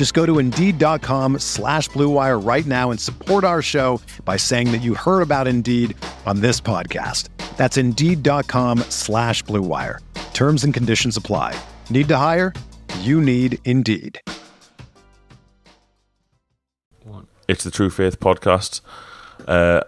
Just go to Indeed.com slash BlueWire right now and support our show by saying that you heard about Indeed on this podcast. That's Indeed.com slash BlueWire. Terms and conditions apply. Need to hire? You need Indeed. It's the True Faith podcast. Uh,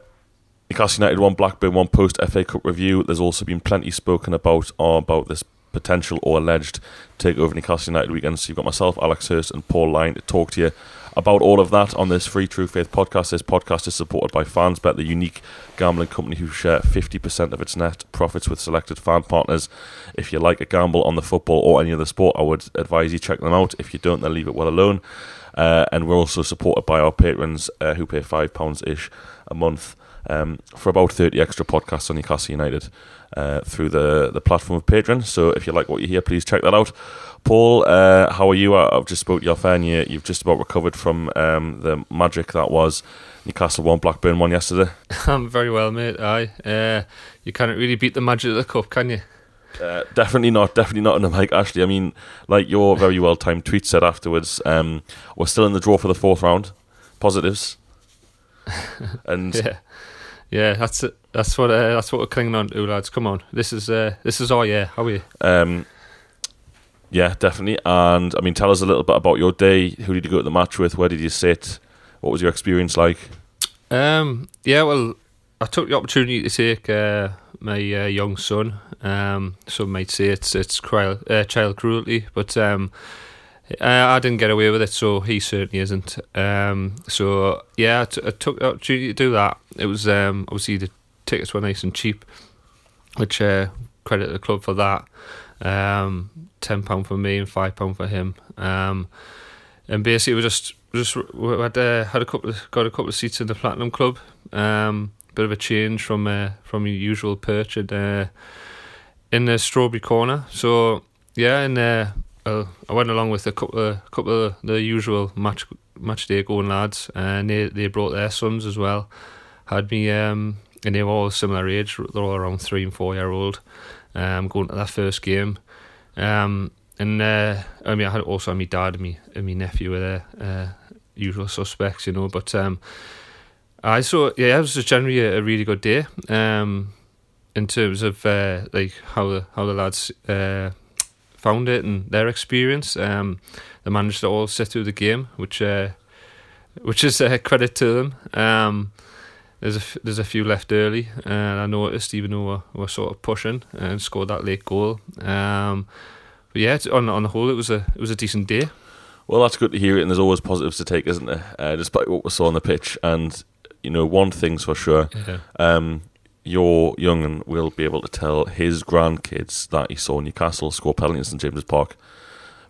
Newcastle United one, Blackburn one post FA Cup review. There's also been plenty spoken about uh, about this potential or alleged takeover Newcastle United weekend. So you've got myself, Alex Hurst, and Paul Lyon to talk to you about all of that on this free True Faith podcast. This podcast is supported by FansBet, the unique gambling company who share 50% of its net profits with selected fan partners. If you like a gamble on the football or any other sport, I would advise you check them out. If you don't, then leave it well alone. Uh, and we're also supported by our patrons uh, who pay £5 ish a month um, for about 30 extra podcasts on Newcastle United uh, through the, the platform of Patreon. So if you like what you hear, please check that out. Paul, uh, how are you? I've just spoke to your fan. You, you've just about recovered from um, the magic that was Newcastle 1, Blackburn 1 yesterday. I'm very well, mate. Aye. Uh, you can't really beat the magic of the cup, can you? Uh, definitely not. Definitely not in the Mike, Ashley. I mean, like your very well timed tweet said afterwards, um, we're still in the draw for the fourth round. Positives. And yeah, yeah, that's it. That's what uh, that's what we're clinging on to, lads. Come on, this is uh, this is our year. How are you? Um, yeah, definitely. And I mean, tell us a little bit about your day. Who did you go to the match with? Where did you sit? What was your experience like? Um, yeah, well, I took the opportunity to take uh, my uh, young son. Um, some might say it's it's cruel, uh, child cruelty, but um, I, I didn't get away with it, so he certainly isn't. Um, so yeah, I, t- I took the opportunity to do that. It was um, obviously the tickets were nice and cheap, which uh, credit the club for that. Um, ten pound for me and five pound for him. Um, and basically, we just just we had uh, had a couple of, got a couple of seats in the Platinum Club. Um, bit of a change from uh, from your usual perch at, uh, in the Strawberry Corner. So yeah, and uh, I went along with a couple of, couple of the usual match match day going lads, and they they brought their sons as well. Had me, um, and they were all similar age. They're all around three and four year old. Um, going to that first game. Um, and uh, I mean, I had also my dad and me and my nephew were there, uh, usual suspects, you know. But um, I saw, yeah, it was just generally a, a really good day. Um, in terms of uh, like how the how the lads uh, found it and their experience, um, they managed to all sit through the game, which uh, which is a credit to them. Um, there's a f- there's a few left early, and I noticed even though we're, we're sort of pushing and scored that late goal. Um, but yeah, on on the whole, it was a it was a decent day. Well, that's good to hear it, and there's always positives to take, isn't there? Uh, despite what we saw on the pitch, and you know, one thing's for sure. Yeah. Um, your young'un will be able to tell his grandkids that he saw Newcastle score penalty in St James's Park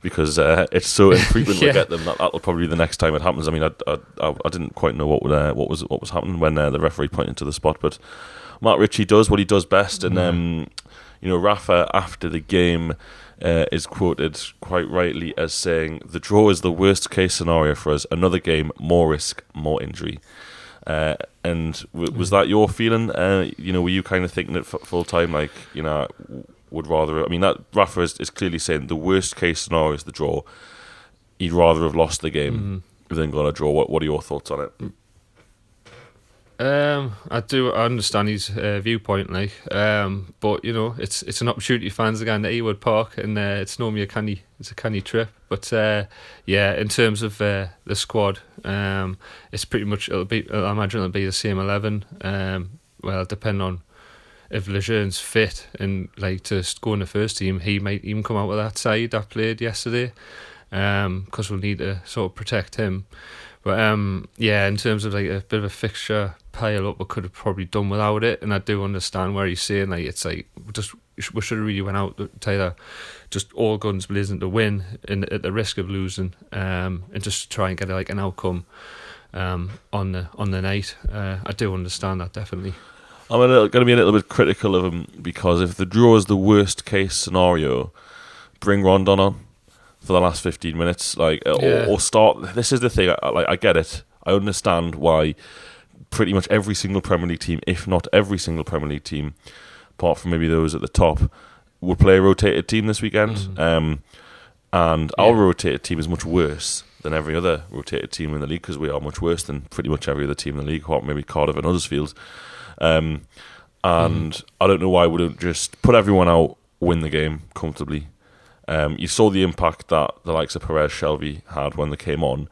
because uh, it's so infrequent Yeah. we get them that that'll probably be the next time it happens. I mean, I, I, I I didn't quite know what uh, what was what was happening when uh, the referee pointed to the spot, but Matt Ritchie does what he does best, and um, you know, Rafa after the game. Uh, is quoted quite rightly as saying, "The draw is the worst case scenario for us. Another game, more risk, more injury." Uh, and w- was that your feeling? Uh, you know, were you kind of thinking it f- full time, like you know, would rather? I mean, that Rafa is, is clearly saying the worst case scenario is the draw. He'd rather have lost the game than got a draw. What What are your thoughts on it? Um, I do I understand his uh, viewpoint, like, um, but you know, it's it's an opportunity for fans again at Ewood Park, and uh, it's normally a canny it's a canny trip. But uh, yeah, in terms of uh, the squad, um, it's pretty much it'll be I imagine it'll be the same eleven. Um, well, depending on if Lejeune's fit and like to go in the first team, he might even come out with that side that played yesterday. Because um, we'll need to sort of protect him. But um, yeah, in terms of like a bit of a fixture pile up, we could have probably done without it. And I do understand where he's saying like it's like just we should have really went out to either just all guns blazing to win in, at the risk of losing, um, and just try and get like an outcome um, on the on the night. Uh, I do understand that definitely. I'm going to be a little bit critical of him because if the draw is the worst case scenario, bring Rondon on for the last 15 minutes, like yeah. or, or, start. This is the thing. I, like I get it. I understand why pretty much every single Premier League team, if not every single Premier League team, apart from maybe those at the top, would play a rotated team this weekend. Mm. Um, and yeah. our rotated team is much worse than every other rotated team in the league because we are much worse than pretty much every other team in the league, apart maybe Cardiff and Huddersfield. Um, and mm. I don't know why we don't just put everyone out, win the game comfortably. Um, you saw the impact that the likes of Perez Shelvey had when they came on.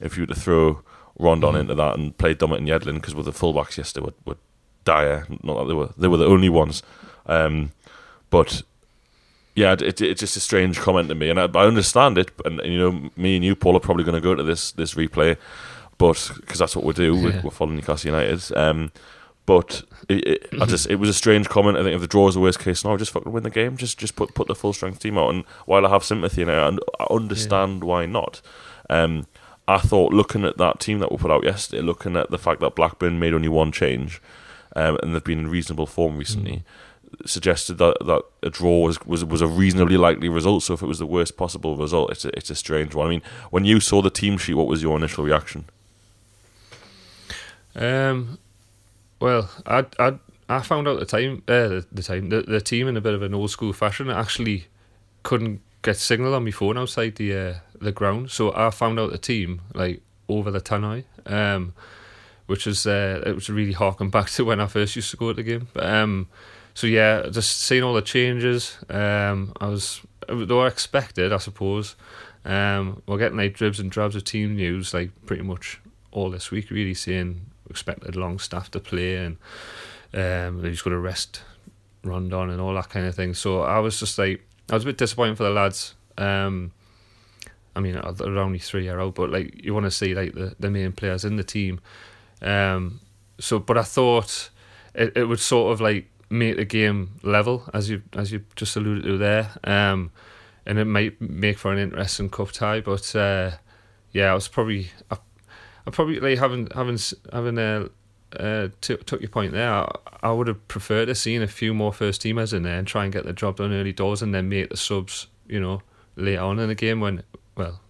If you were to throw Rondon mm. into that and played Dummett and Yedlin, because with the fullbacks yesterday were, were dire, not that they were they were the only ones. Um, but yeah, it, it's just a strange comment to me, and I, I understand it. And, and, you know, me and you, Paul, are probably going to go to this this replay, but because that's what we do, yeah. we're, we're following Newcastle United. Um, but it, it, I just it was a strange comment. I think if the draw is the worst case scenario, just fucking win the game. Just just put put the full strength team out. And while I have sympathy and I, I understand yeah. why not, um, I thought looking at that team that we put out yesterday, looking at the fact that Blackburn made only one change, um, and they've been in reasonable form recently. Mm. Suggested that, that a draw was, was was a reasonably likely result. So if it was the worst possible result, it's a, it's a strange one. I mean, when you saw the team sheet, what was your initial reaction? Um, well, I I I found out the time uh, the, the time the, the team in a bit of an old school fashion. I actually couldn't get signal on my phone outside the uh, the ground, so I found out the team like over the tannoy, um, which was uh, it was really harking back to when I first used to go to the game. But, um, so yeah, just seeing all the changes, um, I was they were expected, I suppose. Um, we're getting like dribs and drabs of team news like pretty much all this week, really seeing expected Longstaff to play and um, they just going to rest Rondon and all that kind of thing. So I was just like, I was a bit disappointed for the lads. Um, I mean, they're only three year old, but like you want to see like the, the main players in the team. Um, so, but I thought it, it would sort of like make the game level, as you as you just alluded to there, um, and it might make for an interesting cup tie. But uh, yeah, I was probably I I probably like having having having uh, uh, t- took your point there. I, I would have preferred to seen a few more first teamers in there and try and get the job done early doors, and then make the subs, you know, later on in the game when well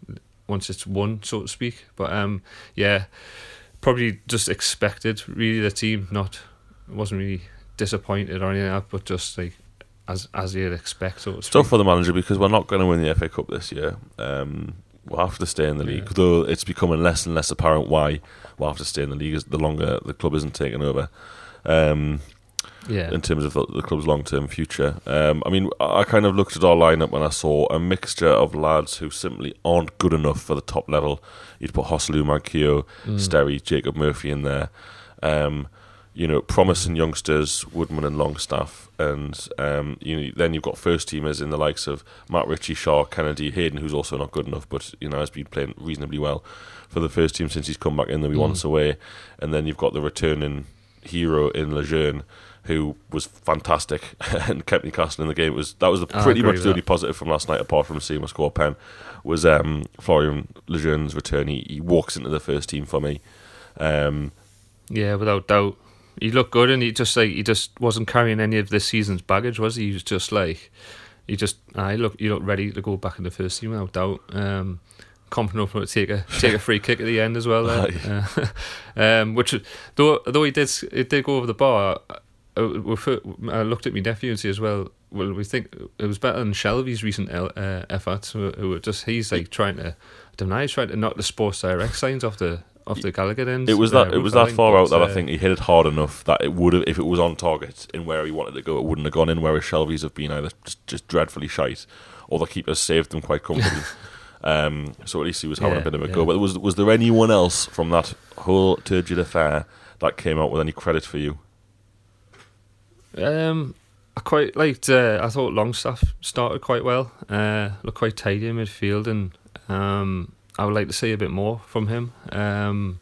once it's won, so to speak. But um, yeah, probably just expected really the team. Not wasn't really disappointed or anything like that, but just like as as you'd expect. So it's tough for the manager because we're not going to win the FA Cup this year. Um, we'll have to stay in the league. Yeah. Though it's becoming less and less apparent why we'll have to stay in the league the longer the club isn't taken over. Um, yeah. In terms of the, the club's long term future, um, I mean, I kind of looked at our lineup when I saw a mixture of lads who simply aren't good enough for the top level. You'd put Joselu Manquillo, mm. Sterry, Jacob Murphy in there. Um, you know, promising youngsters, Woodman and Longstaff, and um, you know, then you've got first teamers in the likes of Matt Ritchie, Schär, Kennedy, Hayden, who's also not good enough, but you know has been playing reasonably well for the first team since he's come back in. The mm. once away, and then you've got the returning hero in Lejeune, who was fantastic and kept Newcastle in the game. It was that was the, pretty much the only positive from last night, apart from seeing a score pen, was um, Florian Lejeune's return. He, he walks into the first team for me. Um, yeah, without doubt he looked good, and he just like he just wasn't carrying any of this season's baggage, was he? He was just like he just I look he looked ready to go back in the first team without doubt. Um, enough to take a take a free kick at the end as well. Uh, um, which though though he did it did go over the bar. I, I looked at my nephew and see as well. Well, we think it was better than Shelvey's recent uh, efforts. Who, who just he's like trying to, I don't know, he's trying to knock the Sports Direct signs off the off the Gallowgate end. It was that uh, it was that far out that uh, I think he hit it hard enough that it would have, if it was on target in where he wanted to go, it wouldn't have gone in. Whereas Shelvey's have been either just, just dreadfully shite, or the keepers saved them quite comfortably. um, so at least he was having yeah, a bit of a yeah. go. But was was there anyone else from that whole turgid affair that came out with any credit for you? Um, I quite liked. Uh, I thought Longstaff started quite well. Uh, looked quite tidy in midfield, and um, I would like to see a bit more from him. Um,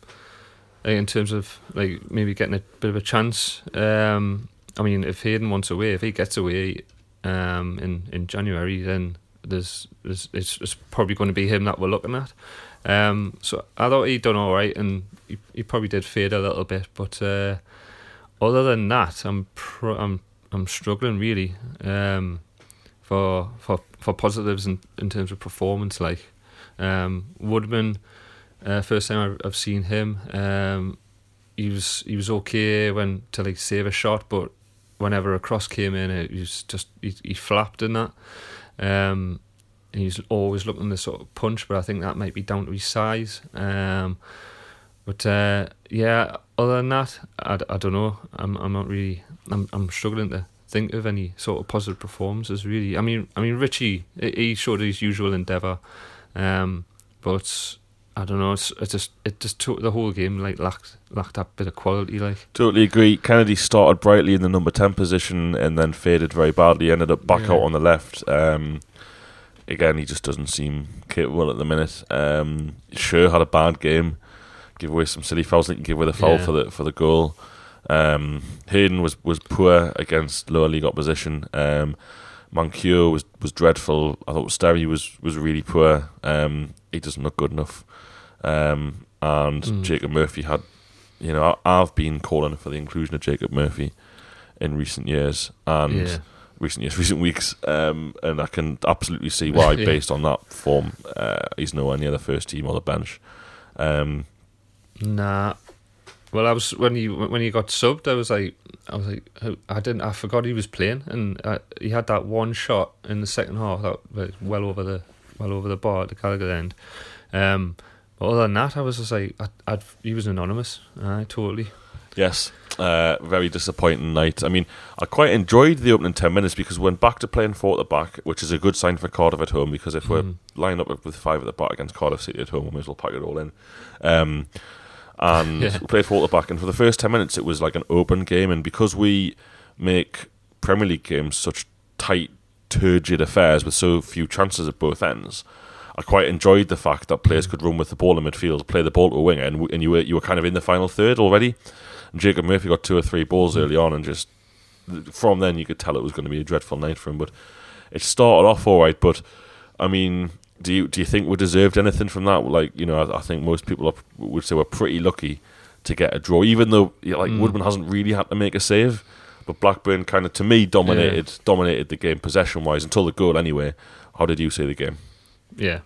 in terms of like maybe getting a bit of a chance. Um, I mean, if Hayden wants away, if he gets away um, in in January, then there's, there's it's, it's probably going to be him that we're looking at. Um, so I thought he'd done all right, and he, he probably did fade a little bit. But uh, other than that, I'm pro- I'm I'm struggling really um, for for for positives in, in terms of performance. Like um, Woodman, uh, first time I've seen him, um, he was he was okay when to like save a shot, but whenever a cross came in, it was just he, he flapped in that. Um, he's always looking to sort of punch, but I think that might be down to his size. Um, but uh, yeah, other than that, I, I don't know. I'm I'm not really. I'm I'm struggling to think of any sort of positive performances. Really, I mean, I mean Ritchie, he showed his usual endeavour, um, but I don't know. It's, it just it just took the whole game like lacked lacked that bit of quality. Like totally agree. Kennedy started brightly in the number ten position and then faded very badly. Ended up back yeah. out on the left. Um, again, he just doesn't seem capable at the minute. Um, Schär had a bad game, give away some silly fouls. Like give away the foul yeah. for the for the goal. Um, Hayden was was poor against lower league opposition. Um, was was dreadful. I thought Sterry was was really poor. Um, he doesn't look good enough. Um, and mm. Jacob Murphy had, you know, I, have been calling for the inclusion of Jacob Murphy in recent years and yeah. recent years, recent weeks, um, and I can absolutely see why, yeah. based on that form, uh, he's nowhere near the first team or the bench. Um, nah. Well, I was when he when he got subbed. I was like, I was like, I didn't, I forgot he was playing, and uh, he had that one shot in the second half that was well over the well over the bar at the Gallowgate end. Um, but other than that, I was just like, I, I'd, he was anonymous. I totally. Yes, uh, very disappointing night. I mean, I quite enjoyed the opening 10 minutes because we went back to playing four at the back, which is a good sign for Cardiff at home because if mm. we're hmm. lined up with five at the back against Cardiff City at home, we may as well pack it all in. Um, and yeah. we played four at the back, and for the first 10 minutes, it was like an open game. And because we make Premier League games such tight, turgid affairs with so few chances at both ends, I quite enjoyed the fact that players could run with the ball in midfield, play the ball to a winger, and, and you were you were kind of in the final third already. And Jacob Murphy got two or three balls early on, and just from then you could tell it was going to be a dreadful night for him. But it started off all right. But I mean, do you do you think we deserved anything from that? Like you know, I, I think most people are, would say we're pretty lucky to get a draw, even though like mm. Woodman hasn't really had to make a save. But Blackburn kind of, to me, dominated yeah. dominated the game possession wise until the goal. Anyway, how did you see the game? Yeah,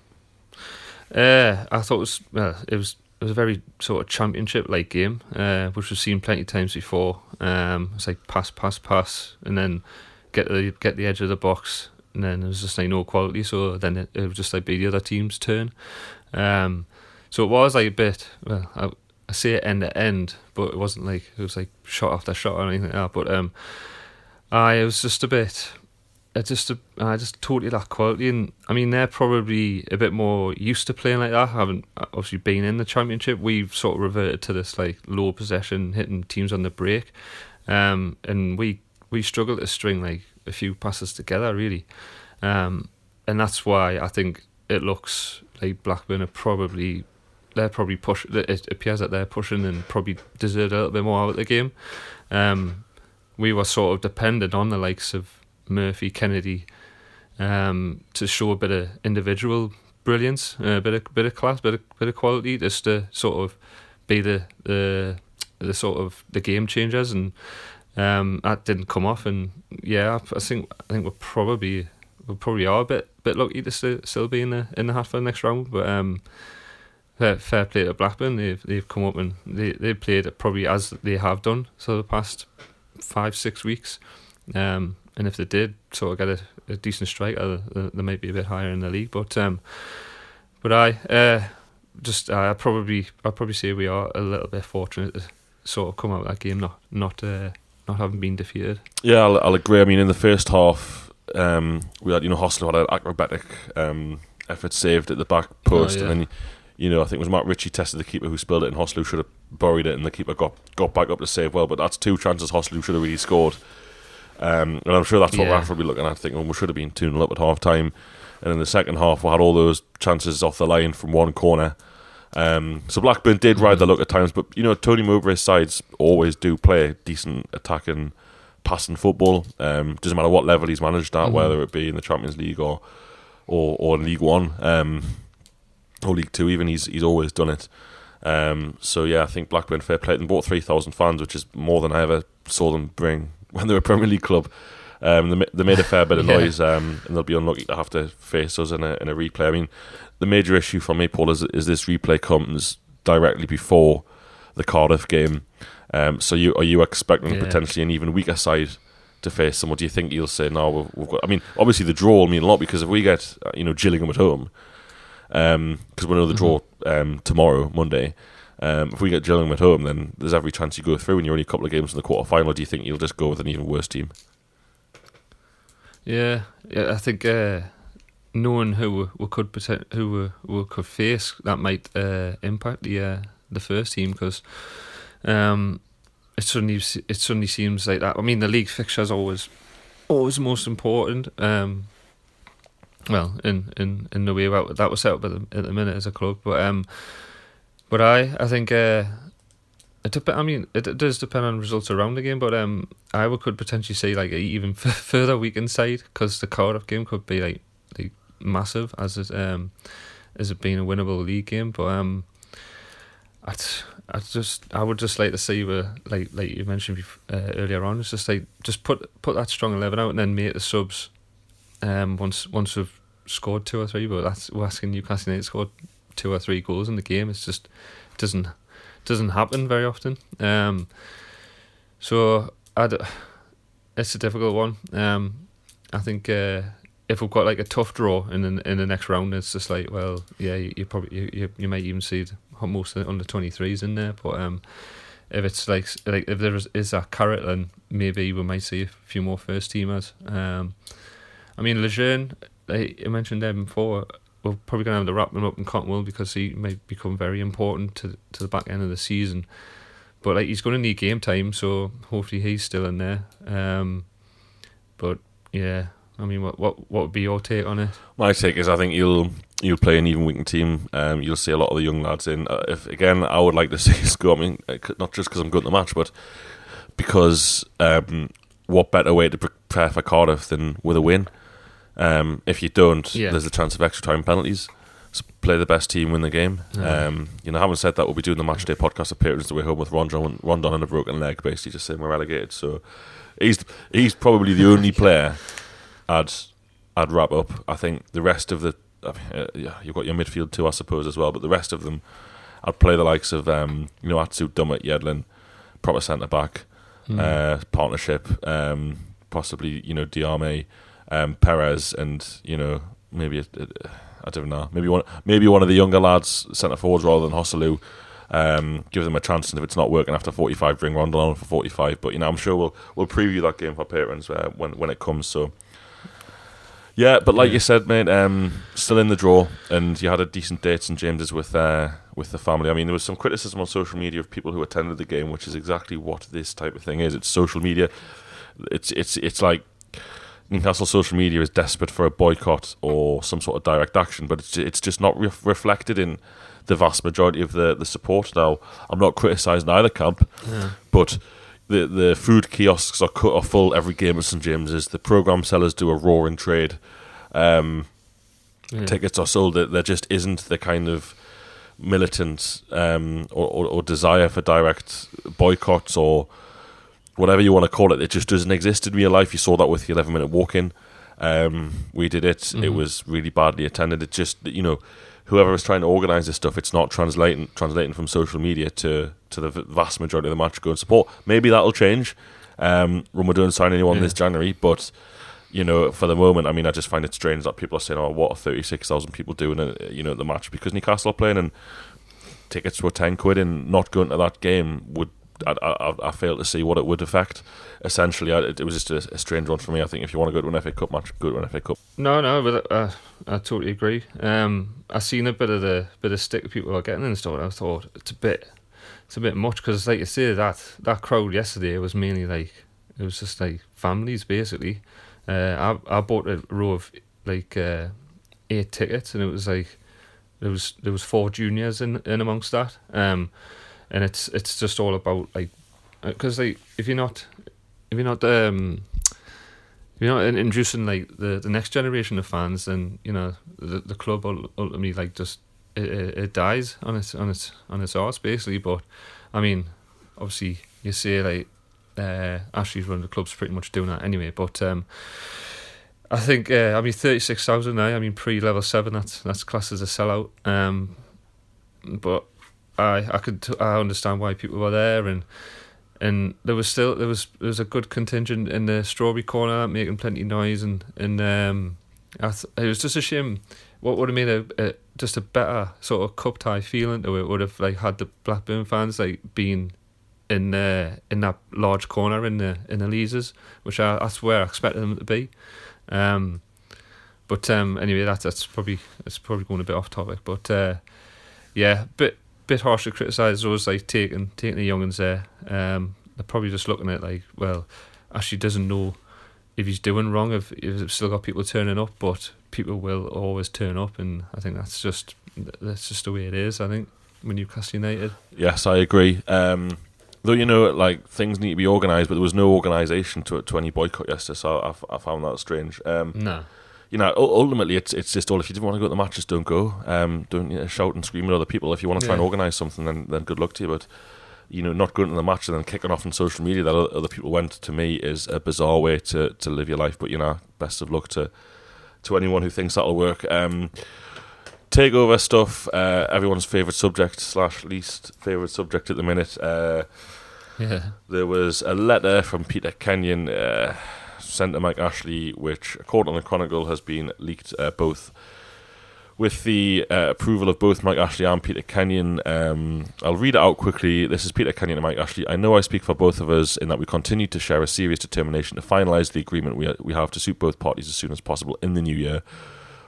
uh, I thought it was well, it was it was a very sort of championship like game, uh, which we've seen plenty of times before. Um, it's like pass, pass, pass, and then get the get the edge of the box, and then it was just like no quality. So then it, it would just like be the other team's turn. Um, so it was like a bit. Well, I, I say it end to end, but it wasn't like it was like shot after shot or anything like that. But um, I it was just a bit I just I just totally lack quality, and I mean they're probably a bit more used to playing like that. I Haven't obviously been in the championship. We've sort of reverted to this like low possession, hitting teams on the break, um, and we we struggle to string like a few passes together really, um, and that's why I think it looks like Blackburn are probably they're probably push. It appears that they're pushing and probably deserve a little bit more out of the game. Um, we were sort of dependent on the likes of Murphy, Kennedy, um, to show a bit of individual brilliance, a bit of bit of class, bit of bit of quality, just to sort of be the the the sort of the game changers, and um, that didn't come off. And yeah, I think I think we're probably we probably are a bit bit lucky to still, still be in the in the half for the next round, but. Um, fair, fair play to Blackburn. They've they've come up and they they played it probably as they have done so the past five six weeks. Um, and if they did sort of get a, a decent striker, they might be a bit higher in the league. But um, but I uh, just I probably I probably say we are a little bit fortunate to sort of come out of that game not not uh, not having been defeated. Yeah, I'll, I'll, agree. I mean, in the first half, um, we had you know Joselu had an acrobatic um, effort saved at the back post, oh, yeah. and then. You know, I think it was Matt Ritchie tested the keeper who spilled it, and Joselu should have buried it, and the keeper got got back up to save well. But that's two chances Joselu should have really scored Um, and I'm sure that's what Yeah. Rafa will be looking at, thinking, well, we should have been 2 0 up at half time. And in the second half, we had all those chances off the line from one corner. Um, so Blackburn did ride the luck at times, but you know Tony Mowbray's sides always do play decent attacking, passing football. Um, doesn't matter what level he's managed at, whether it be in the Champions League or or, or in League One um, or League Two. Even he's he's always done it. Um, so yeah, I think Blackburn fair play. They bought three thousand fans, which is more than I ever saw them bring when they were a Premier League club. Um, they, they made a fair bit of Yeah. noise, um, and they'll be unlucky to have to face us in a in a replay. I mean, the major issue for me, Paul, is is this replay comes directly before the Cardiff game. Um, so you are you expecting Yeah. potentially an even weaker side to face them, or do you think you'll say no? We've, we've got. I mean, obviously the draw will mean a lot because if we get uh, you know Gillingham at home, because we know the draw um, tomorrow, Monday. Um, if we get Gillingham at home, then there's every chance you go through, and you're only a couple of games in the quarter final. Do you think you'll just go with an even worse team? Yeah, yeah. I think uh, knowing who we, could who we, we could face that might uh, impact the uh, the first team because um, it suddenly it suddenly seems like that. I mean, the league fixture is always always most important. Um, well, in in in the way that that was set up at the, at the minute as a club, but um, but I I think. Uh, it dep- I mean, it, it does depend on results around the game, but um, I would could potentially say like even f- further weakened side because the Cardiff game could be like like massive as it um as it being a winnable league game. But um, I I just I would just like to see where like like you mentioned bef- uh, earlier on, it's just like just put put that strong eleven out and then make the subs um once once we've scored two or three. But that's we're asking Newcastle United scored two or three goals in the game. It's just doesn't doesn't happen very often. Um, so I d- it's a difficult one. Um, I think uh, if we've got like a tough draw in the, in the next round, it's just like well, yeah, you, you probably you, you, you might even see most of the under twenty threes in there. But um, if it's like like if there is, is that carrot, then maybe we might see a few more first teamers. Um, I mean, Lejeune, like I mentioned them before. We're probably going to have to wrap him up in Cottonwell because he may become very important to to the back end of the season. But like he's going to need game time, so hopefully he's still in there. Um, but yeah, I mean, what what what would be your take on it? My take is I think you'll you'll play an even weakened team. Um, you'll see a lot of the young lads in. Uh, if again, I would like to see go. I mean, uh, not just because I'm good at the match, but because um, what better way to prepare for Cardiff than with a win? Um, if you don't, Yeah. there's a chance of extra time penalties. So play the best team, win the game. Yeah. Um, you know, having said that, we'll be doing the match day podcast appearance the way home with Rondon, Rondon on a broken leg, basically just saying we're relegated. So he's he's probably the only player I'd I'd wrap up. I think the rest of the uh, yeah, you've got your midfield too, I suppose, as well. But the rest of them, I'd play the likes of um, you know Atsu, Dummett, Yedlin, proper centre back uh, partnership, um, possibly you know Diame, um, Perez, and you know maybe a, a, I don't know, maybe one maybe one of the younger lads centre forwards rather than Joselu. Um, give them a chance, and if it's not working after 45, bring Rondon on for 45. But you know, I'm sure we'll we'll preview that game for patrons uh, when when it comes. So yeah, but like Yeah. you said, mate, um, still in the draw, and you had a decent date St James's with uh, with the family. I mean, there was some criticism on social media of people who attended the game, which is exactly what this type of thing is. It's social media. It's it's it's like Newcastle social media is desperate for a boycott or some sort of direct action, but it's it's just not re- reflected in the vast majority of the the support. Now, I'm not criticising either camp, but the the food kiosks are cut off full every game at St James's. The program sellers do a roaring trade. Um. Tickets are sold. There just isn't the kind of militant um, or, or, or desire for direct boycotts or whatever you want to call it. It just doesn't exist in real life. You saw that with the 11 minute walk in. Um, we did it. It Mhm. was really badly attended. It just, you know, whoever is trying to organise this stuff, it's not translating translating from social media to, to the vast majority of the match go and support. Maybe that'll change um, when we don't sign anyone Yeah. this January, but. You know, for the moment, I mean, I just find it strange that people are saying, "Oh, what are thirty-six thousand people doing?" At, you know, the match because Newcastle are playing and tickets were ten quid, and not going to that game would I, I, I fail to see what it would affect. Essentially, I, it was just a, a strange one for me. I think if you want to go to an FA Cup match, go to an FA Cup. No, no, but uh, I totally agree. Um, I seen a bit of the bit of stick people are getting and stuff. and I thought it's a bit, it's a bit much because, like you say, that that crowd yesterday was mainly like it was just like families basically. Uh, I I bought a row of like uh, eight tickets, and it was like there was there was four juniors in in amongst that. Um, and it's it's just all about like because like if you're not if you're not um you're not introducing like the, the next generation of fans, then you know the the club ultimately like just it, it dies on its on its on its arse basically. But I mean, obviously you say like uh, Ashley's run the club's pretty much doing that anyway. But um, I think uh, I mean thirty six thousand now. I mean pre level seven. That's that's classed as a sellout. Um, but I I could I understand why people were there and and there was still there was there was a good contingent in the strawberry corner making plenty of noise and and um, th- it was just a shame. What would have made a, a just a better sort of cup tie feeling to it would have like had the Blackburn fans like being in uh, in that large corner in the in the Leazes, which I that's where I expected them to be. Um, but um, anyway, that's that's probably it's probably going a bit off topic. But uh, yeah, bit bit harsh to criticise those like taking taking the younguns there. Um, they're probably just looking at like, well, actually doesn't know if he's doing wrong, if if still got people turning up, but people will always turn up, and I think that's just that's just the way it is. I think when Newcastle United. Yes, I agree. Um, though you know, like things need to be organised, but there was no organisation to to any boycott yesterday, so I, I found that strange. Um, no you know, ultimately, it's it's just all. If you didn't want to go to the match, just don't go. Um, don't you know, shout and scream at other people. If you want to try yeah. and organise something, then then good luck to you. But you know, not going to the match and then kicking off on social media that other people went to me is a bizarre way to, to live your life. But you know, best of luck to to anyone who thinks that'll work. Um, takeover stuff. Uh, everyone's favourite subject slash least favourite subject at the minute. Uh, yeah, there was a letter from Peter Kenyon. Uh, sent to Mike Ashley, which, according to the Chronicle, has been leaked uh, both with the uh, approval of both Mike Ashley and Peter Kenyon. Um, I'll read it out quickly. This is Peter Kenyon and Mike Ashley. I know I speak for both of us in that we continue to share a serious determination to finalise the agreement we, we have to suit both parties as soon as possible in the new year.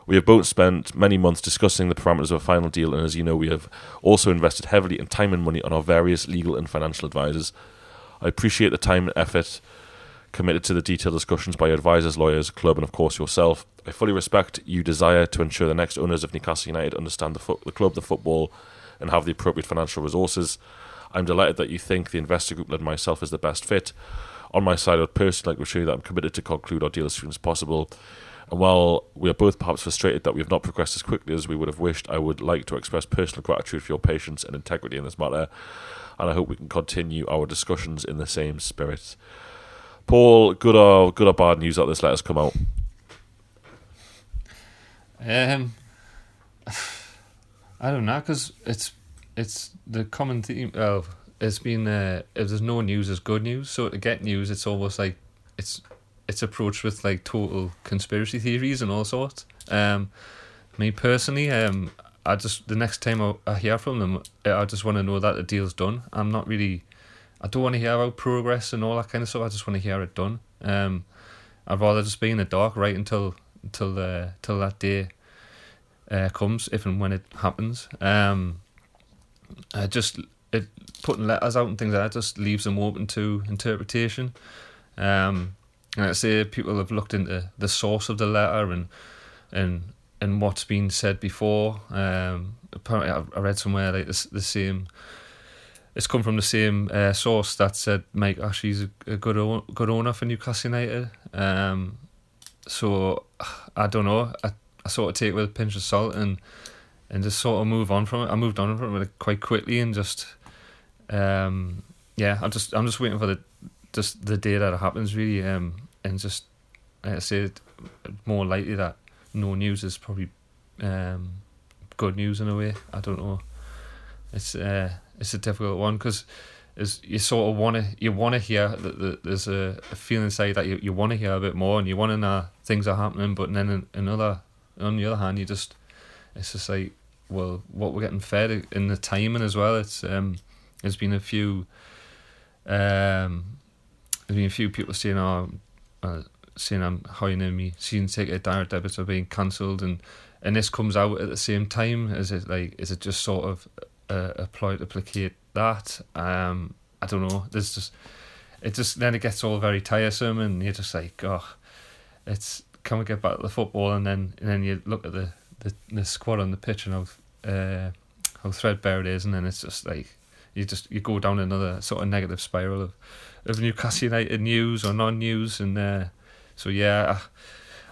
We have both spent many months discussing the parameters of a final deal, and as you know, we have also invested heavily in time and money on our various legal and financial advisors. I appreciate the time and effort committed to the detailed discussions by your advisors, lawyers, club, and of course yourself. I fully respect you desire to ensure the next owners of Newcastle United understand the, fo- the club, the football, and have the appropriate financial resources. I'm delighted that you think the investor group led myself is the best fit. On my side, I would personally like to assure you that I'm committed to conclude our deal as soon as possible. And while we are both perhaps frustrated that we have not progressed as quickly as we would have wished, I would like to express personal gratitude for your patience and integrity in this matter. And I hope we can continue our discussions in the same spirit. Paul, good or good or bad news that this letter's come out? Um, I don't know because it's it's the common theme. Well, it's been uh, if there's no news, there's good news. So to get news, it's almost like it's it's approached with like total conspiracy theories and all sorts. Um, me personally, um, I just the next time I, I hear from them, I just want to know that the deal's done. I'm not really I don't want to hear about progress and all that kind of stuff. I just want to hear it done. Um, I'd rather just be in the dark right until until the till that day uh, comes, if and when it happens. Um, just it, putting letters out and things like that just leaves them open to interpretation. Um, and I say people have looked into the source of the letter and and and what's been said before. Um, apparently, I read somewhere like the, the same it's come from the same uh, source that said Mike Ashley's a, a good o- good owner for Newcastle United. Um, so I don't know. I, I sort of take it with a pinch of salt and and just sort of move on from it. I moved on from it quite quickly and just um, yeah. I'm just I'm just waiting for the just the day that it happens really. Um, and just like I say, more likely that no news is probably um, good news in a way. I don't know. It's uh, it's a difficult one because is you sort of want to you want to hear that, that there's a, a, feeling inside that you, you want to hear a bit more and you want to know things are happening but then another on the other hand you just it's just like well what we're getting fed in the timing as well it's um there's been a few um there's been a few people saying oh uh, saying I'm hiring me seeing ticket direct debits are being cancelled and and this comes out at the same time is it like is it just sort of uh, a ploy to placate that. Um, I don't know. There's just it just then it gets all very tiresome, and you're just like, oh, it's can we get back to the football? And then and then you look at the the, the squad on the pitch and how uh, how threadbare it is, and then it's just like you just you go down another sort of negative spiral of of Newcastle United news or non-news, and uh, so yeah,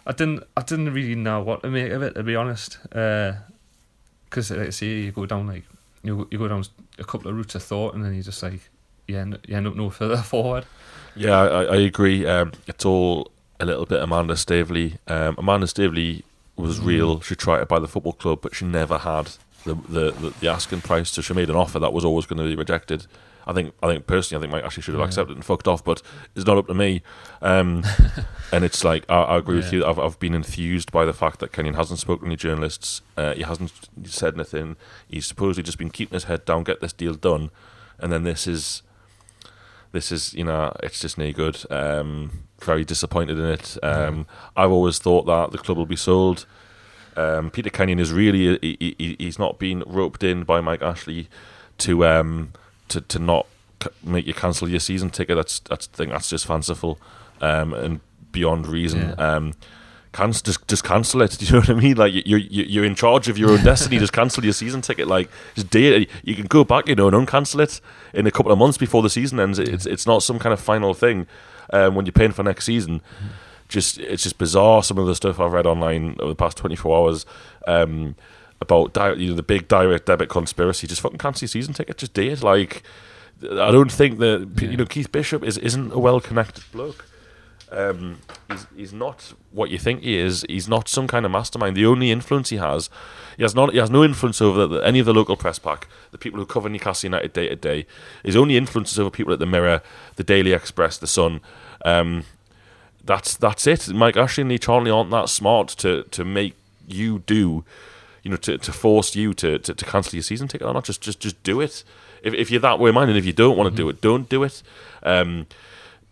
I, I, didn't I didn't really know what to make of it to be honest, because uh, like I say you go down like you you go down a couple of routes of thought, and then you just like yeah you end up no further forward. Yeah, I, I agree. Um, it's all a little bit Amanda Staveley. Um, Amanda Staveley was mm. real. She tried to buy the football club, but she never had the, the, the, the asking price. So she made an offer that was always going to be rejected. I think I think personally, I think Mike Ashley should have yeah. accepted and fucked off, but it's not up to me. Um, and it's like I, I agree yeah. with you. I've I've been enthused by the fact that Kenyon hasn't spoken to any journalists. Uh, he hasn't said anything. He's supposedly just been keeping his head down, get this deal done, and then this is this is you know it's just no good. Um, very disappointed in it. Um, I've always thought that the club will be sold. Um, Peter Kenyon is really he, he, he's not been roped in by Mike Ashley to um, to to not make you cancel your season ticket. That's that's I think that's just fanciful um, and beyond reason. Yeah. Um, just just cancel it. Do you know what I mean? Like you're you're in charge of your own destiny. just cancel your season ticket. Like just do it. You can go back, you know, and uncancel it in a couple of months before the season ends. It's it's not some kind of final thing um, when you're paying for next season. Just it's just bizarre. Some of the stuff I've read online over the past 24 hours um, about di- you know the big direct debit conspiracy. Just fucking cancel your season ticket. Just do it. Like I don't think that you know Keith Bishop is isn't a well connected bloke. Um, he's he's not what you think he is. He's not some kind of mastermind. The only influence he has, he has not he has no influence over the, any of the local press pack, the people who cover Newcastle United day to day. His only influence is over people at the Mirror, the Daily Express, the Sun. Um, that's that's it. Mike Ashley and Lee Charnley aren't that smart to to make you do, you know, to, to force you to, to, to cancel your season ticket or not. Just just just do it. If if you're that way minded, and if you don't want to do it, don't do it. Um,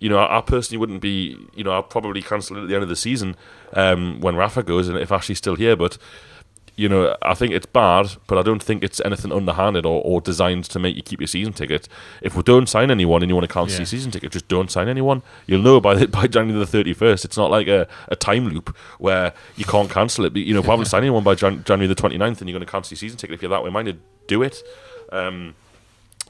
you know, I, I personally wouldn't be. You know, I'll probably cancel it at the end of the season um, when Rafa goes and if Ashley's still here. But you know, I think it's bad, but I don't think it's anything underhanded or, or designed to make you keep your season ticket. If we don't sign anyone and you want to cancel yeah. your season ticket, just don't sign anyone. You'll know by the, by January the thirty first. It's not like a, a time loop where you can't cancel it. But, you know, if we haven't signed anyone by Jan- January the 29th and you're going to cancel your season ticket, if you're that way minded, do it. Um,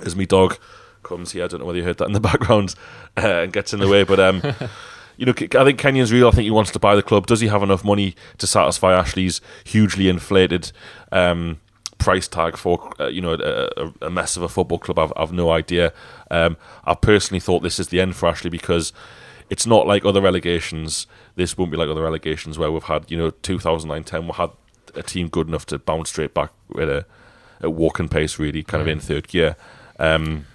as me dog comes here, I don't know whether you heard that in the background uh, and gets in the way, but um, you know, I think Kenyon's real. I think he wants to buy the club. Does he have enough money to satisfy Ashley's hugely inflated um, price tag for uh, you know a, a, mess of a football club? I've, I've no idea. Um, I personally thought this is the end for Ashley because it's not like other relegations. This won't be like other relegations where we've had you know 2009-10 we had a team good enough to bounce straight back with a, a walking pace, really, kind of in third gear. Um,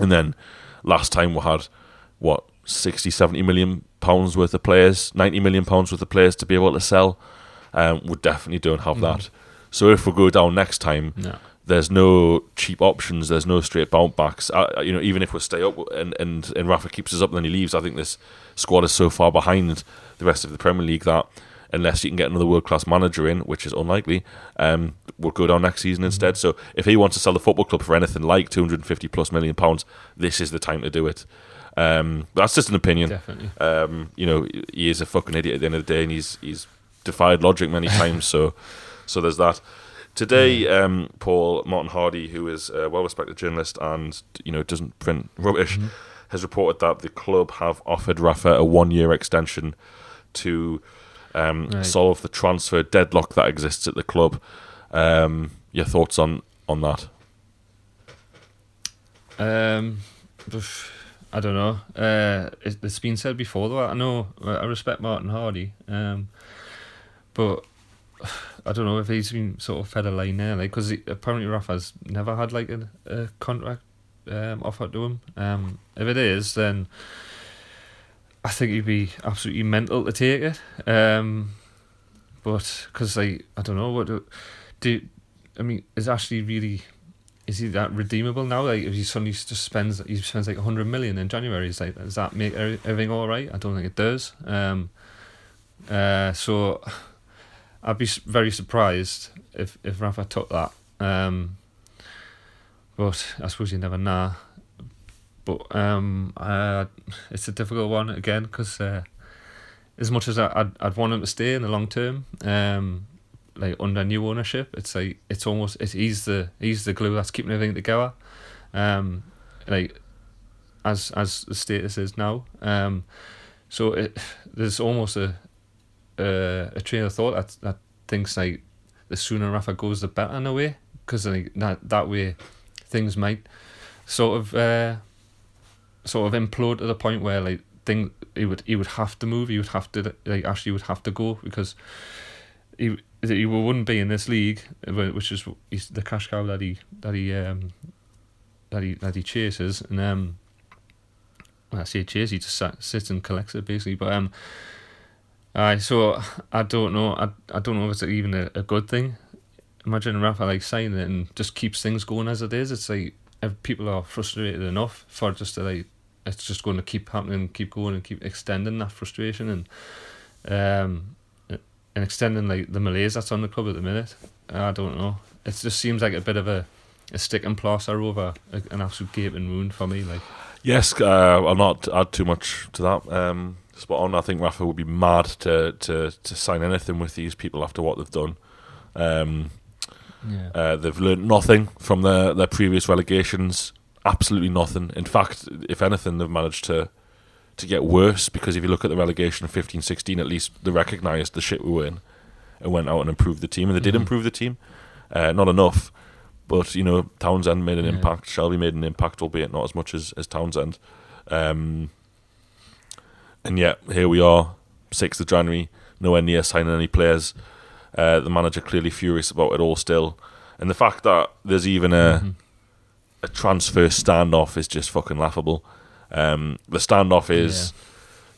and then last time we had what 60, 70 million pounds worth of players, 90 million pounds worth of players to be able to sell. Um, we definitely don't have mm. that. So if we go down next time, no. there's no cheap options. There's no straight bounce backs. Uh, you know, even if we stay up and, and and Rafa keeps us up and then he leaves, I think this squad is so far behind the rest of the Premier League that unless you can get another world class manager in, which is unlikely, um, we'll go down next season mm-hmm. instead. So if he wants to sell the football club for anything like 250 plus million pounds, this is the time to do it. Um, that's just an opinion. Definitely. Um, you know, he is a fucking idiot at the end of the day, and he's he's defied logic many times. so, so there's that. Today, um, Paul Martin Hardy, who is a well-respected journalist and you know doesn't print rubbish, mm-hmm. has reported that the club have offered Rafa a one-year extension to um, right. solve the transfer deadlock that exists at the club. Um, your thoughts on on that? Um, I don't know. Uh, it's been said before though. I know I respect Martin Hardy, um, but I don't know if he's been sort of fed a line there, like because apparently Rafa's never had like a, a contract um, offered to him. Um, if it is, then I think he'd be absolutely mental to take it. Um, but because like I don't know what do, do I mean is Ashley really is he that redeemable now? Like if he suddenly just spends he spends like hundred million in January, is like does that make everything all right? I don't think it does. Um, uh, so I'd be very surprised if if Rafa took that. Um, but I suppose you never know. But um, uh, it's a difficult one again because uh, as much as I, I'd, I'd want him to stay in the long term, um, like under new ownership, it's like it's almost it's, he's the he's the glue that's keeping everything together. Um, like as as the status is now. Um, so it there's almost a a, a train of thought that that thinks like the sooner Rafa goes, the better in a way, because like that that way things might sort of uh, sort of implode to the point where like thing he would he would have to move, he would have to like actually would have to go because he he wouldn't be in this league, which is the cash cow that he that he um that he that he chases, and um, I say chases, he just sat, sits and collects it basically, but um. Uh, so I don't know. I I don't know if it's even a, a good thing. Imagine Rafa like signing it and just keeps things going as it is. It's like if people are frustrated enough for just to like it's just going to keep happening, keep going, and keep extending that frustration and um and extending like the malaise that's on the club at the minute. I don't know. It just seems like a bit of a a stick and plaster over an absolute gaping wound for me. Like yes, uh, I'll not add too much to that. Um, spot on. I think Rafa would be mad to to to sign anything with these people after what they've done. Um, yeah. uh, they've learned nothing from their their previous relegations. Absolutely nothing. In fact, if anything, they've managed to to get worse because if you look at the relegation of 15-16, at least they recognised the shit we were in and went out and improved the team, and they did mm-hmm. improve the team. Uh, not enough, but you know Townsend made an yeah. impact. Shelvey made an impact, albeit not as much as as Townsend. Um, and yet here we are, sixth of January, nowhere near signing any players. Uh, the manager clearly furious about it all still, and the fact that there's even a mm-hmm. a transfer standoff is just fucking laughable. Um, the standoff is,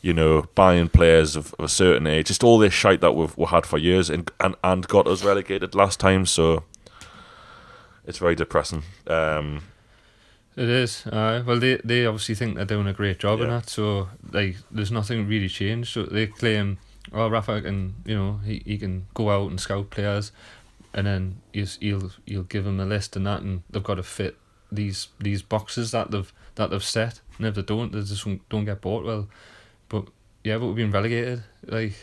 yeah. you know, buying players of, of, a certain age, just all this shite that we've, we had for years, and, and and got us relegated last time. So it's very depressing. Um, it is. Uh, well, they they obviously think they're doing a great job yeah. in that. So like, there's nothing really changed. So they claim, well, Rafa can, you know, he, he can go out and scout players, and then he'll he'll he'll give them a list and that, and they've got to fit these these boxes that they've that they've set. And if they don't, they just don't get bought. Well, but yeah, but we've been relegated like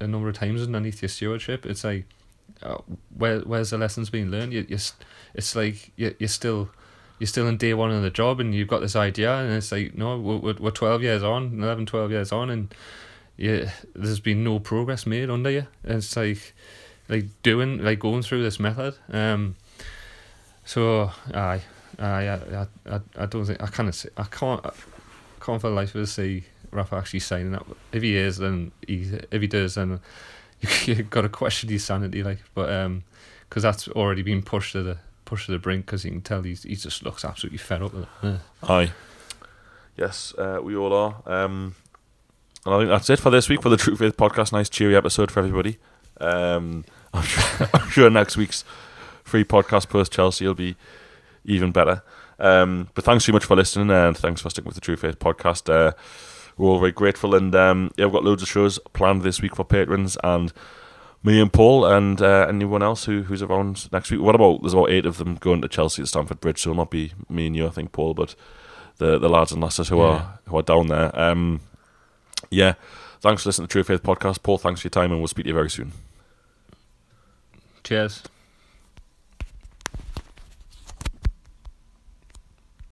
a number of times underneath your stewardship. It's like, uh, where where's the lessons being learned? You, you it's like you you're still you're still in day one of the job and you've got this idea and it's like no we're, we're 12 years on 11 12 years on and yeah there's been no progress made under you it's like like doing like going through this method um so I I I I, I don't think I can't I can't I can't for the life of see Rafa actually signing up if he is then he if he does then you got to question his sanity like but um because that's already been pushed to the pushed to the brink because you can tell he's, he just looks absolutely fed up. Aye. Yes, uh, we all are. Um, and I think that's it for this week for the True Faith podcast. Nice, cheery episode for everybody. Um, I'm, sure, I'm sure next week's free podcast post Chelsea will be even better. Um, but thanks so much for listening and thanks for sticking with the True Faith podcast. Uh, we're all very grateful and um, yeah, we've got loads of shows planned this week for patrons and me and Paul and uh, anyone else who who's around next week. What about there's about eight of them going to Chelsea at Stamford Bridge, so it'll not be me and you, I think, Paul, but the the lads and lasses who yeah. are who are down there. Um, yeah, thanks for listening to True Faith podcast, Paul. Thanks for your time, and we'll speak to you very soon. Cheers.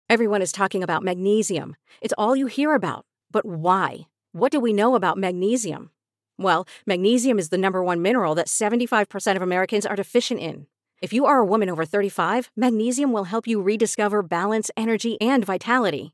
Everyone is talking about magnesium. It's all you hear about. But why? What do we know about magnesium? Well, magnesium is the number one mineral that 75% of Americans are deficient in. If you are a woman over 35, magnesium will help you rediscover balance, energy, and vitality.